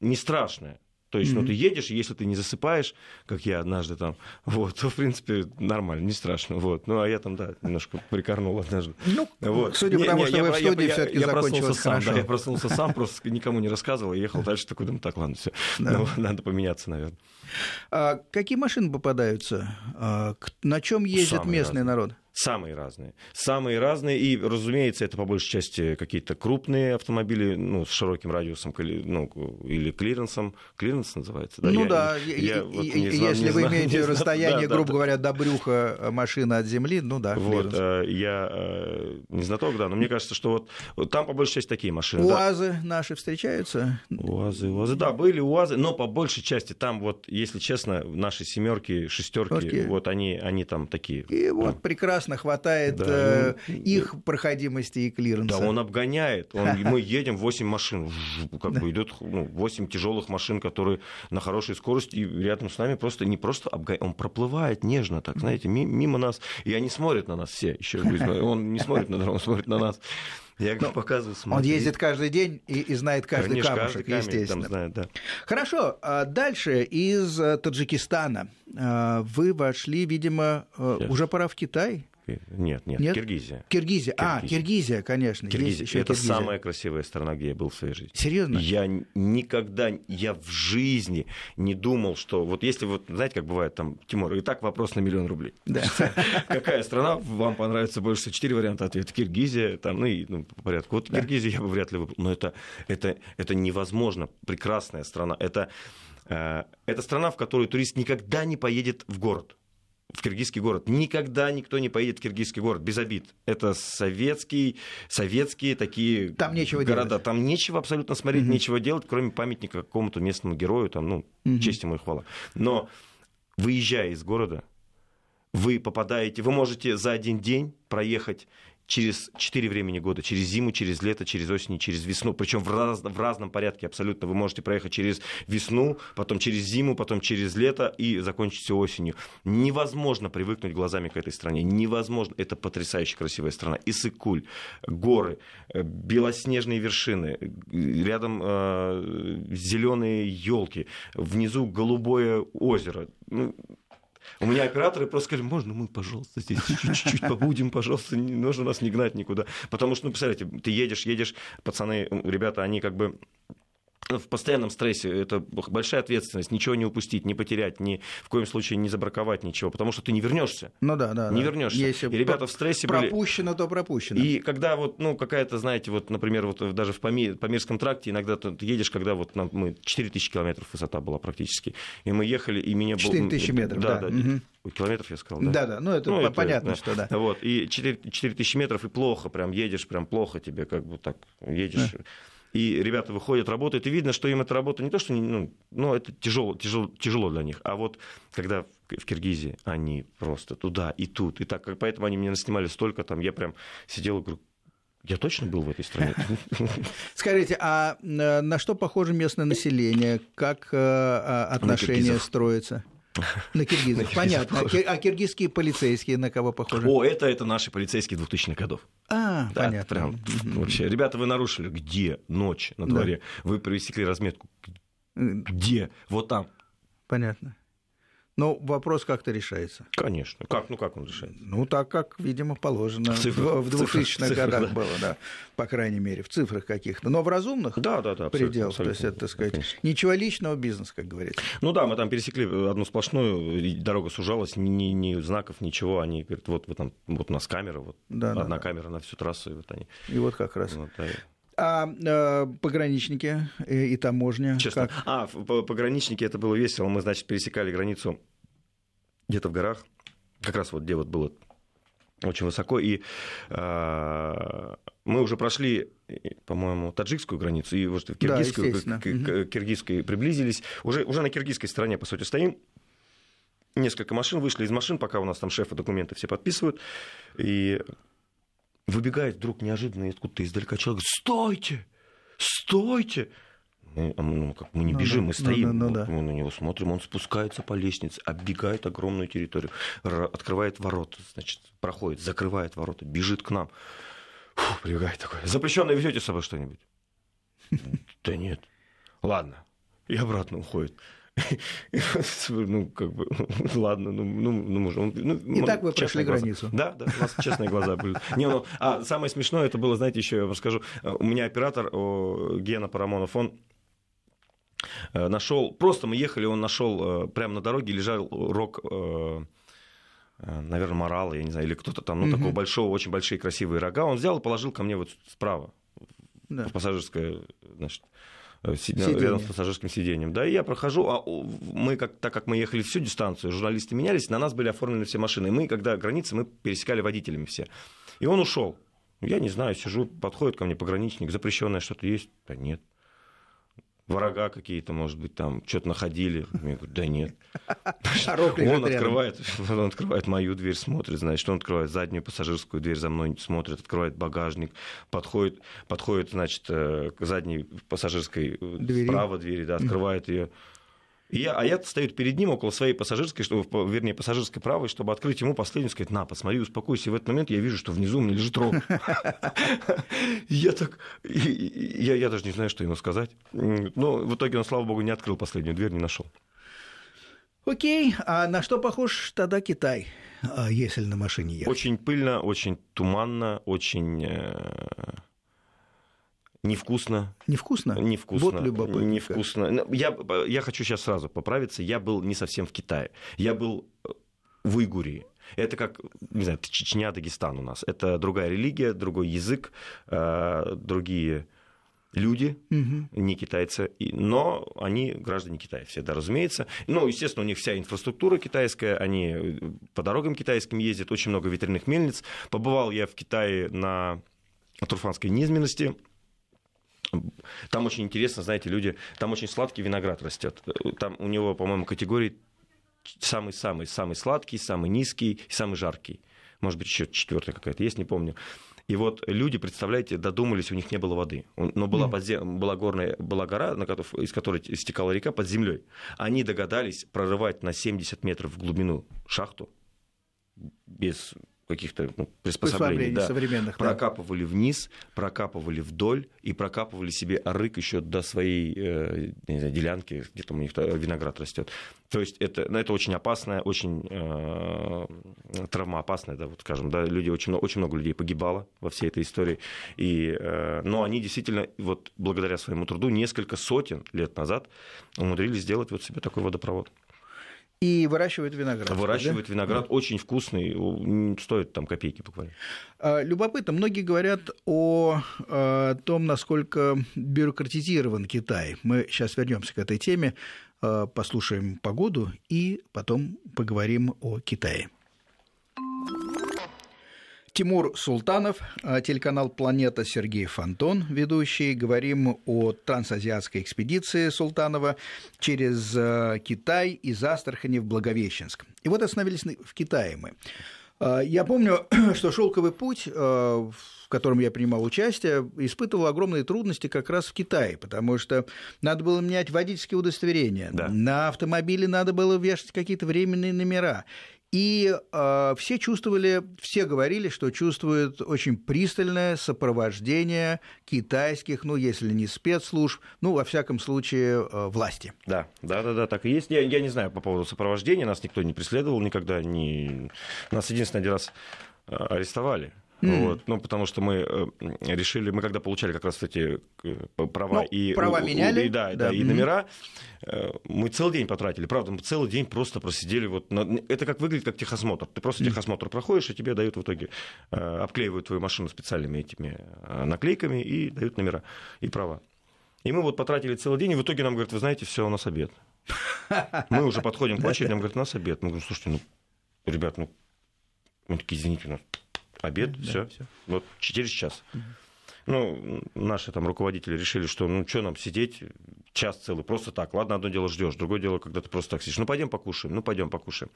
не страшная. То есть, mm-hmm. ну, ты едешь, и если ты не засыпаешь, как я однажды там, вот, то, в принципе, нормально, не страшно, вот. Ну, а я там, да, немножко прикорнул однажды. Ну, вот. судя по тому, что вы в студии все таки я, проснулся сам, да, я проснулся сам, просто никому не рассказывал, и ехал дальше, такой, думаю, так, ладно, все, ну, надо поменяться, наверное. А какие машины попадаются? А, на чем ездит Самые местный разные. народ? Самые разные. Самые разные. И, разумеется, это по большей части какие-то крупные автомобили ну, с широким радиусом ну, или клиренсом. Клиренс называется, да? Ну я, да, я, я, вот если вы знаю, имеете расстояние, да, грубо да, говоря, до брюха машины от земли, ну да. Вот, э, я э, не знаток, да, но мне кажется, что вот, там по большей части такие машины. УАЗы да. наши встречаются? УАЗы, УАЗы, да, были УАЗы, но по большей части там вот, если честно, наши семерки, шестерки, вот они, они там такие. И вот прекрасно прекрасно хватает да, э, ну, их проходимости и клиренса. Да, он обгоняет. Он, мы едем 8 машин, как бы идет ну, 8 тяжелых машин, которые на хорошей скорости, и рядом с нами просто не просто обгоняет, он проплывает нежно, так, знаете, мимо нас. И они смотрят на нас все еще. Он не смотрит на дорогу, он смотрит на нас. Я ну, показываю, смотри. Он ездит каждый день и, и знает каждый Конечно, камушек, каждый естественно. Там знает, да. Хорошо, а дальше из э, Таджикистана э, вы вошли, видимо, Сейчас. уже пора в Китай. Нет, нет, нет? Киргизия. Киргизия. А, Киргизия, конечно. Киргизия. Это Киргизия. самая красивая страна, где я был в своей жизни. Серьезно? Я никогда, я в жизни не думал, что вот если вот, знаете, как бывает там, Тимур, и так вопрос на миллион рублей. Да. Какая страна вам понравится больше? Четыре варианта ответа. Киргизия, там, ну и ну, по порядку. Вот да. Киргизия я бы вряд ли выбрал. Но это, это, это невозможно. Прекрасная страна. Это, э, это страна, в которую турист никогда не поедет в город в киргизский город. Никогда никто не поедет в киргизский город, без обид. Это советский, советские такие там нечего города. Делать. Там нечего абсолютно смотреть, угу. нечего делать, кроме памятника какому-то местному герою, там, ну, угу. честь ему и хвала. Но выезжая из города, вы попадаете, вы можете за один день проехать через четыре времени года, через зиму, через лето, через осень, через весну. Причем в, раз, в разном порядке абсолютно. Вы можете проехать через весну, потом через зиму, потом через лето и закончить все осенью. Невозможно привыкнуть глазами к этой стране. Невозможно. Это потрясающе красивая страна. Иссык-Куль, горы, э, белоснежные вершины, рядом э, зеленые елки, внизу голубое озеро. Ну, у меня операторы просто сказали, можно мы, пожалуйста, здесь чуть-чуть побудем, пожалуйста, не нужно нас не гнать никуда. Потому что, ну, представляете, ты едешь, едешь, пацаны, ребята, они как бы в постоянном стрессе это большая ответственность, ничего не упустить, не потерять, ни в коем случае не забраковать ничего, потому что ты не вернешься. Ну да, да. Не да. вернешься. Если и ребята в стрессе пропущено, были... то пропущено. И когда вот, ну, какая-то, знаете, вот, например, вот даже в Памир, Памирском тракте иногда ты едешь, когда вот нам, мы 4000 километров высота была практически, и мы ехали, и меня было... 4000 метров, да. Да, да. Угу. Километров я сказал, да? Да, да, ну это, ну, понятно, это, что да. Вот, и 4000 метров, и плохо, прям едешь, прям плохо тебе, как бы так едешь. Да и ребята выходят, работают, и видно, что им эта работа не то, что ну, ну, это тяжело, тяжело, тяжело для них, а вот когда в Киргизии они просто туда и тут, и так, поэтому они меня снимали столько, там я прям сидел и говорю, я точно был в этой стране. Скажите, а э, на что похоже местное население? Как э, а, отношения строятся? На киргизов, понятно. А киргизские полицейские на кого похожи? О, это, это наши полицейские 2000-х годов. А, да, понятно. Прям, вообще. Ребята, вы нарушили. Где? Ночь на дворе. Вы пересекли разметку. Где? Вот там. Понятно. Но вопрос как-то решается. Конечно. Как? Ну как он решается? Ну так, как, видимо, положено в, цифрах, в 2000-х годах да. было, да. По крайней мере, в цифрах каких-то. Но в разумных да, да, да, пределах. То есть это, так сказать, конечно. ничего личного, бизнес, как говорится. Ну да, мы там пересекли одну сплошную, дорога сужалась, ни, ни, ни знаков, ничего. Они говорят, вот, вот, там, вот у нас камера, вот да, одна да, камера на всю трассу, и вот они. И вот как раз. Вот, да. А э, пограничники и, и таможня? Честно. Как? А, пограничники, это было весело. Мы, значит, пересекали границу где-то в горах, как раз вот где вот было очень высоко, и э, мы уже прошли, по-моему, таджикскую границу, и вот в киргизскую, да, к, к, киргизской приблизились, уже, уже на киргизской стороне, по сути, стоим, несколько машин вышли из машин, пока у нас там шефы документы все подписывают, и выбегает вдруг неожиданно откуда-то издалека человек, стойте, стойте, мы, ну, как, мы не ну, бежим, да, мы стоим, ну, да, ну, да. мы на него смотрим, он спускается по лестнице, оббегает огромную территорию, открывает ворота, значит, проходит, закрывает ворота, бежит к нам. Фу, прибегает такой. Запрещенное везете с собой что-нибудь? Да нет. Ладно. И обратно уходит. Ну, как бы, ладно, ну, ну, ну, можем. Ну, и так вы прошли границу. Да, да, у нас честные глаза были. Не, ну, а самое смешное это было, знаете, еще я вам расскажу. У меня оператор Гена Парамонов, он Э, нашел, просто мы ехали, он нашел э, прямо на дороге лежал рог э, наверное, морала, я не знаю, или кто-то там, ну, угу. такого большого, очень большие красивые рога, он взял и положил ко мне вот справа, да. в пассажирское, значит, Сиденье. рядом с пассажирским сиденьем. Да, и я прохожу, а мы, как, так как мы ехали всю дистанцию, журналисты менялись, на нас были оформлены все машины. И мы, когда границы, мы пересекали водителями все. И он ушел. Я не знаю, сижу, подходит ко мне пограничник, запрещенное что-то есть? Да нет врага какие-то, может быть, там что-то находили. Я говорю, да нет. Он открывает, он открывает мою дверь, смотрит, значит, он открывает заднюю пассажирскую дверь за мной, смотрит, открывает багажник, подходит, подходит значит, э, к задней пассажирской э, двери. справа двери, да, открывает ее. И я, а я стою перед ним около своей пассажирской, чтобы, вернее, пассажирской правой, чтобы открыть ему последнюю, сказать, на, посмотри, успокойся. И в этот момент я вижу, что внизу у меня лежит рог. Я так... Я даже не знаю, что ему сказать. Но в итоге он, слава богу, не открыл последнюю дверь, не нашел. Окей, а на что похож тогда Китай, а, если на машине ехать? Очень пыльно, очень туманно, очень э, Невкусно. Невкусно? Невкусно. Вот любопытно. Невкусно. Ну, я, я хочу сейчас сразу поправиться. Я был не совсем в Китае. Я был э, в Уйгурии. Это как, не знаю, Чечня, Дагестан у нас. Это другая религия, другой язык, э, другие люди, угу. не китайцы, но они граждане Китая все, да, разумеется. Ну, естественно, у них вся инфраструктура китайская, они э, по дорогам китайским ездят, очень много ветряных мельниц. Побывал я в Китае на Турфанской низменности, там очень интересно, знаете, люди, там очень сладкий виноград растет. Там у него, по-моему, категории самый-самый, самый сладкий, самый низкий, самый жаркий. Может быть, еще четвертая какая-то есть, не помню. И вот люди, представляете, додумались, у них не было воды. Но была, подзем... была горная была гора, на которой, из которой стекала река под землей. Они догадались прорывать на 70 метров в глубину шахту без каких-то ну, приспособлений, да, современных, прокапывали да. вниз, прокапывали вдоль и прокапывали себе арык еще до своей э, не знаю, делянки, где там у них виноград растет. То есть это, ну, это очень опасная, очень э, травмоопасная, да, вот скажем, да, люди очень много, очень много людей погибало во всей этой истории, и, э, но они действительно вот благодаря своему труду несколько сотен лет назад умудрились сделать вот себе такой водопровод. И выращивают виноград. Выращивают да? виноград, да. очень вкусный, стоит там копейки буквально. А, любопытно, многие говорят о, о том, насколько бюрократизирован Китай. Мы сейчас вернемся к этой теме, а, послушаем погоду и потом поговорим о Китае. Тимур Султанов, а, телеканал «Планета» Сергей Фонтон, ведущий. Говорим о трансазиатской экспедиции Султанова через а, Китай из Астрахани в Благовещенск. И вот остановились в Китае мы. А, я помню, что шелковый путь, в котором я принимал участие, испытывал огромные трудности как раз в Китае, потому что надо было менять водительские удостоверения, да. на автомобиле надо было вешать какие-то временные номера. И э, все чувствовали, все говорили, что чувствуют очень пристальное сопровождение китайских, ну, если не спецслужб, ну, во всяком случае, э, власти. Да, да, да, да, так и есть. Я, я не знаю по поводу сопровождения, нас никто не преследовал никогда, не... нас единственный один раз э, арестовали Mm. Вот, ну, потому что мы э, решили, мы когда получали как раз эти э, права ну, и... Права у, меняли. И, да, да. да, и номера, э, мы целый день потратили, правда, мы целый день просто просидели. Вот на... Это как выглядит как техосмотр. Ты просто mm. техосмотр проходишь, и тебе дают в итоге, обклеивают твою машину специальными этими наклейками и дают номера и права. И мы вот потратили целый день, и в итоге нам говорят, вы знаете, все, у нас обед. Мы уже подходим к очереди, нам говорят, у нас обед. Мы говорим, слушайте, ну, ребят, ну, мы такие, извините, у нас обед, да, все. все. Вот через час. Угу. Ну, наши там руководители решили, что ну что нам сидеть час целый, просто так. Ладно, одно дело ждешь, другое дело, когда ты просто так сидишь. Ну, пойдем покушаем, ну, пойдем покушаем.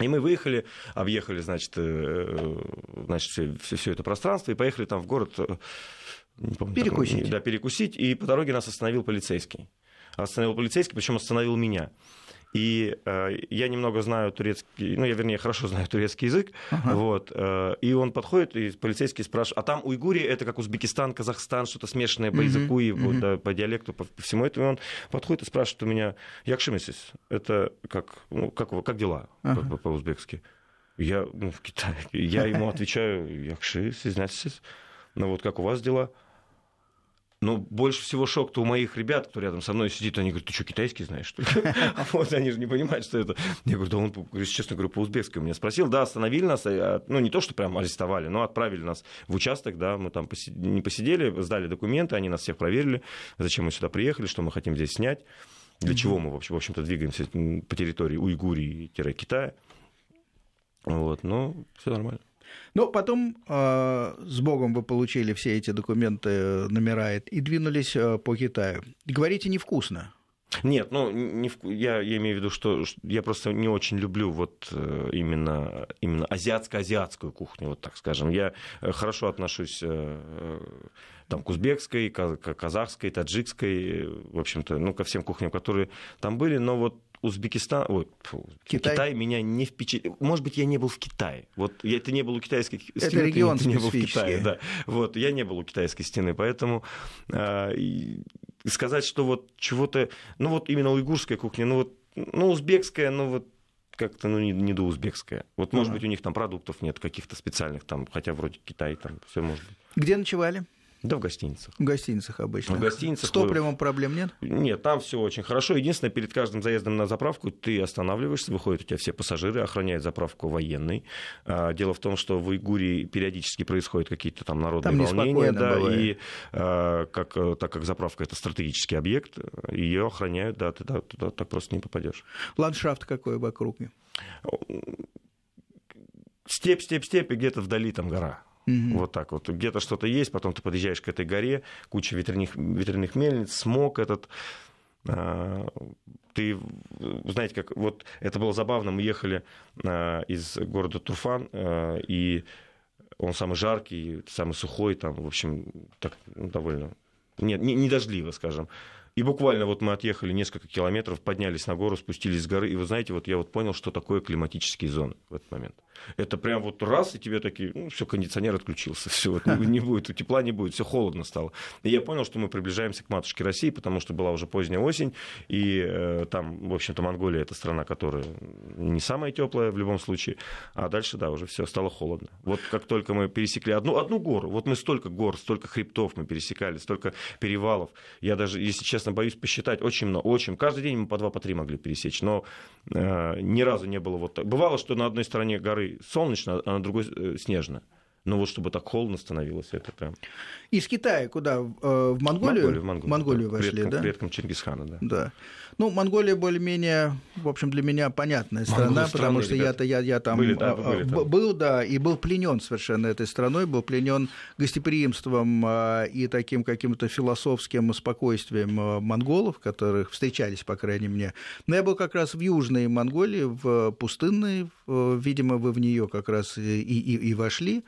И мы выехали, объехали, значит, э, значит все, все, все это пространство и поехали там в город. Э, не помню, перекусить. Так, да, перекусить. И по дороге нас остановил полицейский. Остановил полицейский, причем остановил меня. И э, я немного знаю турецкий, ну, я, вернее, хорошо знаю турецкий язык, ага. вот, э, и он подходит, и полицейский спрашивает, а там Уйгурия, это как Узбекистан, Казахстан, что-то смешанное по языку и вот, да, по диалекту, по, по всему этому, и он подходит и спрашивает у меня, Якшимисис, это как, ну, как, как дела ага. по- по-узбекски? Я, ну, в Китае, я ему отвечаю, Якши, ну вот как у вас дела? Но больше всего шок-то у моих ребят, кто рядом со мной сидит, они говорят, ты что, китайский знаешь? Что а вот они же не понимают, что это. Я говорю, да он, честно говорю, по-узбекски у меня спросил. Да, остановили нас, а, ну не то, что прям арестовали, но отправили нас в участок, да, мы там не посидели, сдали документы, они нас всех проверили, зачем мы сюда приехали, что мы хотим здесь снять, для чего мы, в общем-то, двигаемся по территории Уйгурии-Китая. Вот, но все нормально. Но потом э, с Богом вы получили все эти документы, номера и двинулись э, по Китаю. Говорите, невкусно. Нет, ну, не в... я, я имею в виду, что я просто не очень люблю вот э, именно, именно азиатско-азиатскую кухню, вот так скажем. Я э, хорошо отношусь э, там, к узбекской, казахской, таджикской, в общем-то, ну, ко всем кухням, которые там были, но вот Узбекистан, ой, фу, Китай? Китай меня не впечатлил. Может быть, я не был в Китае. Вот я, это не был у китайской стены. Это регион ты не был в Китае, да. Вот я не был у китайской стены, поэтому э, сказать, что вот чего-то, ну вот именно уйгурская кухня, ну вот, ну узбекская, ну вот как-то ну, не, не до узбекская. Вот, может uh-huh. быть, у них там продуктов нет каких-то специальных, там, хотя вроде Китай там все может быть. Где ночевали? Да, в гостиницах. В гостиницах обычно. В гостиницах. С топливом проблем нет? Нет, там все очень хорошо. Единственное, перед каждым заездом на заправку ты останавливаешься, выходят у тебя все пассажиры, охраняют заправку военный. А, дело в том, что в Игурии периодически происходят какие-то там народные там волнения, да, бывает. и а, как, так как заправка это стратегический объект, ее охраняют, да, ты туда так просто не попадешь. Ландшафт какой вокруг? Степь, степь, степь, и где-то вдали там гора. Угу. Вот так вот. Где-то что-то есть, потом ты подъезжаешь к этой горе, куча ветряных, ветряных мельниц, смог этот. А, ты, знаете, как вот это было забавно, мы ехали а, из города Турфан, а, и он самый жаркий, самый сухой, там, в общем, так, ну, довольно нет, не, не дождливо, скажем. И буквально вот мы отъехали несколько километров, поднялись на гору, спустились с горы, и вы знаете, вот я вот понял, что такое климатические зоны в этот момент. Это прям вот раз, и тебе такие, ну, все, кондиционер отключился, все, не будет, тепла не будет, все холодно стало. И я понял, что мы приближаемся к матушке России, потому что была уже поздняя осень, и э, там, в общем-то, Монголия это страна, которая не самая теплая в любом случае, а дальше, да, уже все стало холодно. Вот как только мы пересекли одну, одну гору, вот мы столько гор, столько хребтов мы пересекали, столько перевалов, я даже, если честно, боюсь посчитать, очень много, очень, каждый день мы по два, по три могли пересечь, но э, ни разу не было вот так. Бывало, что на одной стороне горы солнечно, а на другой э, снежно. Но вот чтобы так холодно становилось, это прям... Из Китая куда? Э, в Монголию? Монголию, в Монголию, Монголию да. вошли, предком, да? Предком Чингисхана, да. Да. Ну, Монголия более-менее, в общем, для меня понятная страна, потому что я-то я, я там, были, да, были там был, да, и был пленен совершенно этой страной, был пленен гостеприимством а, и таким каким-то философским спокойствием а, монголов, которых встречались, по крайней мере. Но я был как раз в Южной Монголии, в пустынной, видимо, вы в нее как раз и, и, и вошли.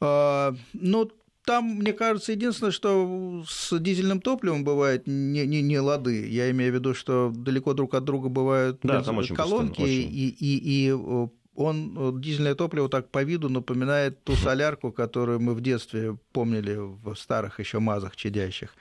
А, но там, мне кажется, единственное, что с дизельным топливом бывает не, не, не лады. Я имею в виду, что далеко друг от друга бывают да, там очень колонки, очень. и, и, и он, дизельное топливо так по виду напоминает ту солярку, которую мы в детстве помнили в старых еще мазах чадящих.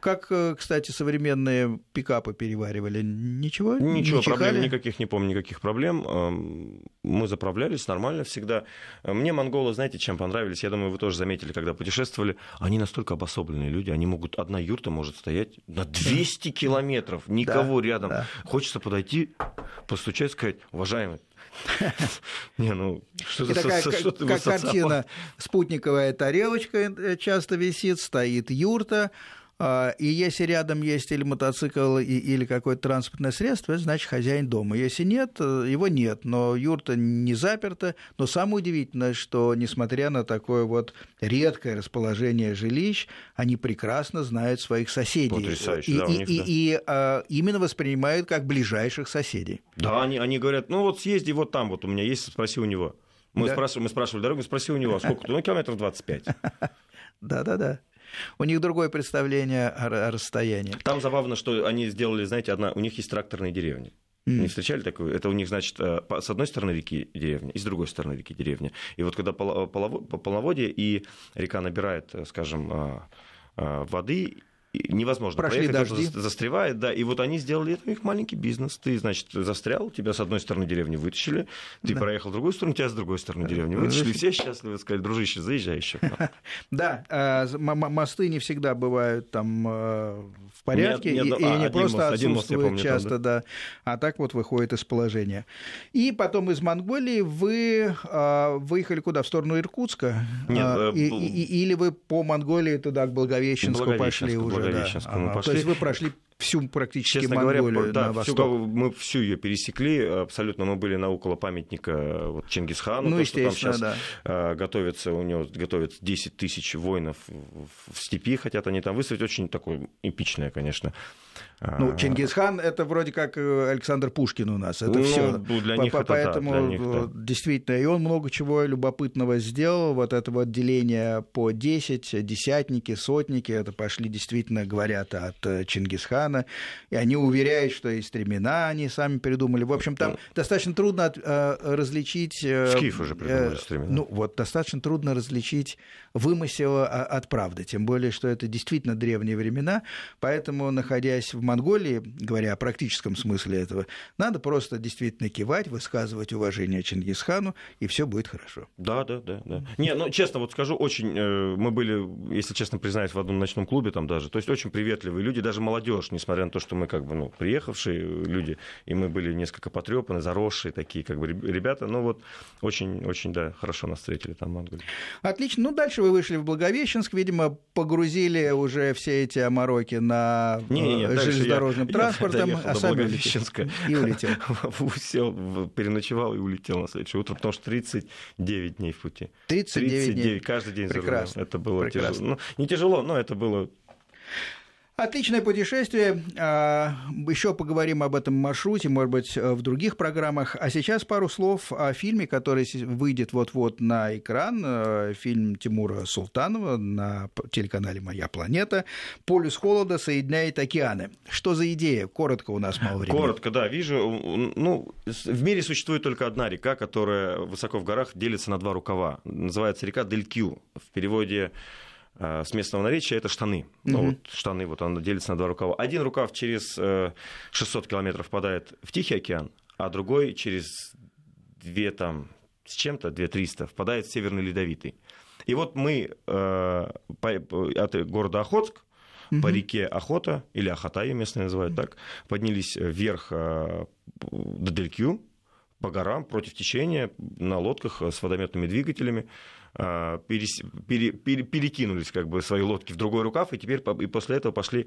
Как, э, кстати, современные пикапы переваривали? Ничего? Ничего, не проблем никаких, не помню никаких проблем. Мы заправлялись нормально всегда. Мне монголы, знаете, чем понравились? Я думаю, вы тоже заметили, когда путешествовали. Они настолько обособленные люди. Они могут... Одна юрта может стоять на 200 километров. Никого да, рядом. Да. Хочется подойти, постучать, сказать, уважаемый, не, ну, что и такая, что как, как картина, спутниковая тарелочка э, часто висит, стоит юрта, и если рядом есть или мотоцикл, или какое-то транспортное средство, это значит хозяин дома. Если нет, э, его нет. Но юрта не заперта. Но самое удивительное, что несмотря на такое вот редкое расположение жилищ, они прекрасно знают своих соседей. Потрясающе, и, да, и, них, и, да. и а, именно воспринимают как ближайших соседей. Да, они, они говорят, ну вот съезди вот там, вот у меня есть, спроси у него. Мы, да. спрашивали, мы спрашивали дорогу, спроси у него, а сколько? Ну, километров 25. Да-да-да. У них другое представление о расстоянии. Там забавно, что они сделали, знаете, одна, у них есть тракторные деревни. Не встречали такое? Это у них, значит, э, с одной стороны реки деревня, и с другой стороны реки деревня. И вот когда полноводие, и река набирает, э, скажем, э, воды, невозможно Прошли проехать, дожди. застревает, да, и вот они сделали это у них маленький бизнес. Ты, значит, застрял, тебя с одной стороны деревни вытащили, ты да. проехал в другую сторону, тебя с другой стороны деревни вытащили, все счастливы, сказать, дружище, заезжай еще. Да, а, мосты не всегда бывают там э, в порядке, и не а, просто отсутствуют часто, да, а так вот выходит из положения. И потом из Монголии вы а, выехали куда? В сторону Иркутска? Нет, или вы по Монголии туда к Благовещенску пошли уже? Благовещенскому да. ага. пошли. То есть вы прошли всю практически Честно Монголию говоря, да, на восток. Всю, мы всю ее пересекли, абсолютно мы были на около памятника вот, Чингисхану, ну, то, что там сейчас да. А, готовится, у него готовится 10 тысяч воинов в степи, хотят они там выставить, очень такое эпичное, конечно. Ну, а, Чингисхан это вроде как э, Александр Пушкин у нас. Это ну, все. Для них это Поэтому да, для них, да. действительно, и он много чего любопытного сделал. Вот это вот деление по 10, десятники, сотники, это пошли действительно, говорят, от э, Чингисхана. И они уверяют, что и стремена они сами придумали. В общем, там ну, достаточно трудно э, различить... Скиф уже придумали стремена. Ну, вот достаточно трудно различить вымысел от правды. Тем более, что это действительно древние времена. Поэтому, находясь в Монголии, говоря о практическом смысле этого, надо просто действительно кивать, высказывать уважение Чингисхану, и все будет хорошо. Да, да, да, да. Не, ну честно, вот скажу, очень э, мы были, если честно признаюсь, в одном ночном клубе там даже, то есть очень приветливые люди, даже молодежь, несмотря на то, что мы как бы ну приехавшие люди, и мы были несколько потрепаны, заросшие такие как бы ребята, но вот очень, очень да, хорошо нас встретили там в Монголии. Отлично. Ну дальше вы вышли в Благовещенск, видимо, погрузили уже все эти омороки на не, не, не, железнодорожным я, транспортом, я а сами улетел. И улетел. Сел, переночевал и улетел на следующее утро, потому что 39 дней в пути. 39, 39 дней. каждый день Прекрасно. за Это было Прекрасно. тяжело. Ну, не тяжело, но это было Отличное путешествие. А, Еще поговорим об этом маршруте, может быть, в других программах. А сейчас пару слов о фильме, который выйдет вот-вот на экран. Э, фильм Тимура Султанова на телеканале «Моя планета». «Полюс холода соединяет океаны». Что за идея? Коротко у нас мало времени. Коротко, да. Вижу, ну, в мире существует только одна река, которая высоко в горах делится на два рукава. Называется река Делькю. В переводе Э, с местного наречия это штаны. Mm-hmm. Ну, вот штаны, вот он делится на два рукава. Один рукав через 600 э, километров впадает в Тихий океан, а другой через две там с чем-то, 2-300, впадает в Северный Ледовитый. И вот мы э, по, от города Охотск mm-hmm. по реке Охота, или Охота ее местные называют так, поднялись вверх э, до Делькю, по горам против течения на лодках с водометными двигателями. А, перес, пере, пере, перекинулись как бы свои лодки в другой рукав, и теперь и после этого пошли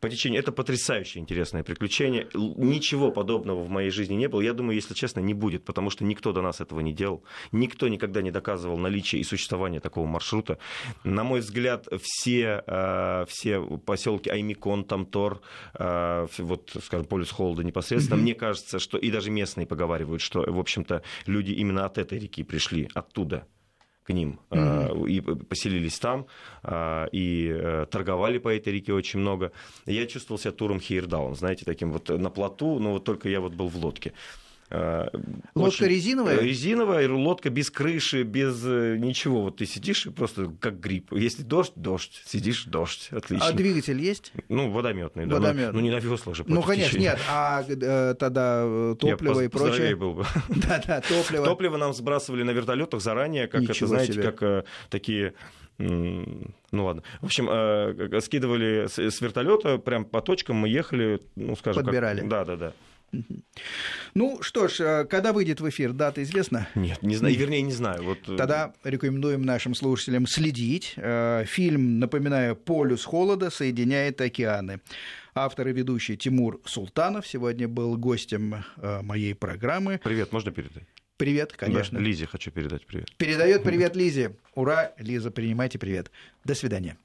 по течению. Это потрясающе интересное приключение. Ничего подобного в моей жизни не было. Я думаю, если честно, не будет, потому что никто до нас этого не делал. Никто никогда не доказывал наличие и существование такого маршрута. На мой взгляд, все, а, все поселки Аймикон, Тамтор, а, вот, скажем, полюс Холода непосредственно, mm-hmm. мне кажется, что и даже местные поговаривают, что, в общем-то, люди именно от этой реки пришли, оттуда к ним mm-hmm. и поселились там, а, и э, торговали по этой реке очень много. Я чувствовал себя туром Хейрдаун, знаете, таким вот на плоту, но вот только я вот был в лодке. Э, лодка очень... резиновая? Резиновая, лодка без крыши, без э, ничего. Вот ты сидишь и просто как гриб. Если дождь, дождь. Сидишь, дождь. Отлично. А двигатель есть? Ну, водометный. Да, Водомет. Ну, не на веслах же. Ну, конечно, течения. нет. А э, тогда топливо Я и прочее? был бы. Да-да, топливо. Топливо нам сбрасывали на вертолетах заранее, как Ничего это, знаете, себе. как такие ну ладно. В общем, скидывали с вертолета прям по точкам, мы ехали, ну скажем, подбирали. Как... Да, да, да. Ну что ж, э, когда выйдет в эфир, дата известна? Нет, не знаю, вернее, не знаю. Вот... Э, Тогда рекомендуем нашим слушателям следить. Э, фильм, напоминаю, «Полюс холода соединяет океаны». Автор и ведущий Тимур Султанов сегодня был гостем моей программы. Привет, можно передать? Привет, конечно. Да, Лизе хочу передать привет. Передает привет Лизе. Ура, Лиза, принимайте привет. До свидания.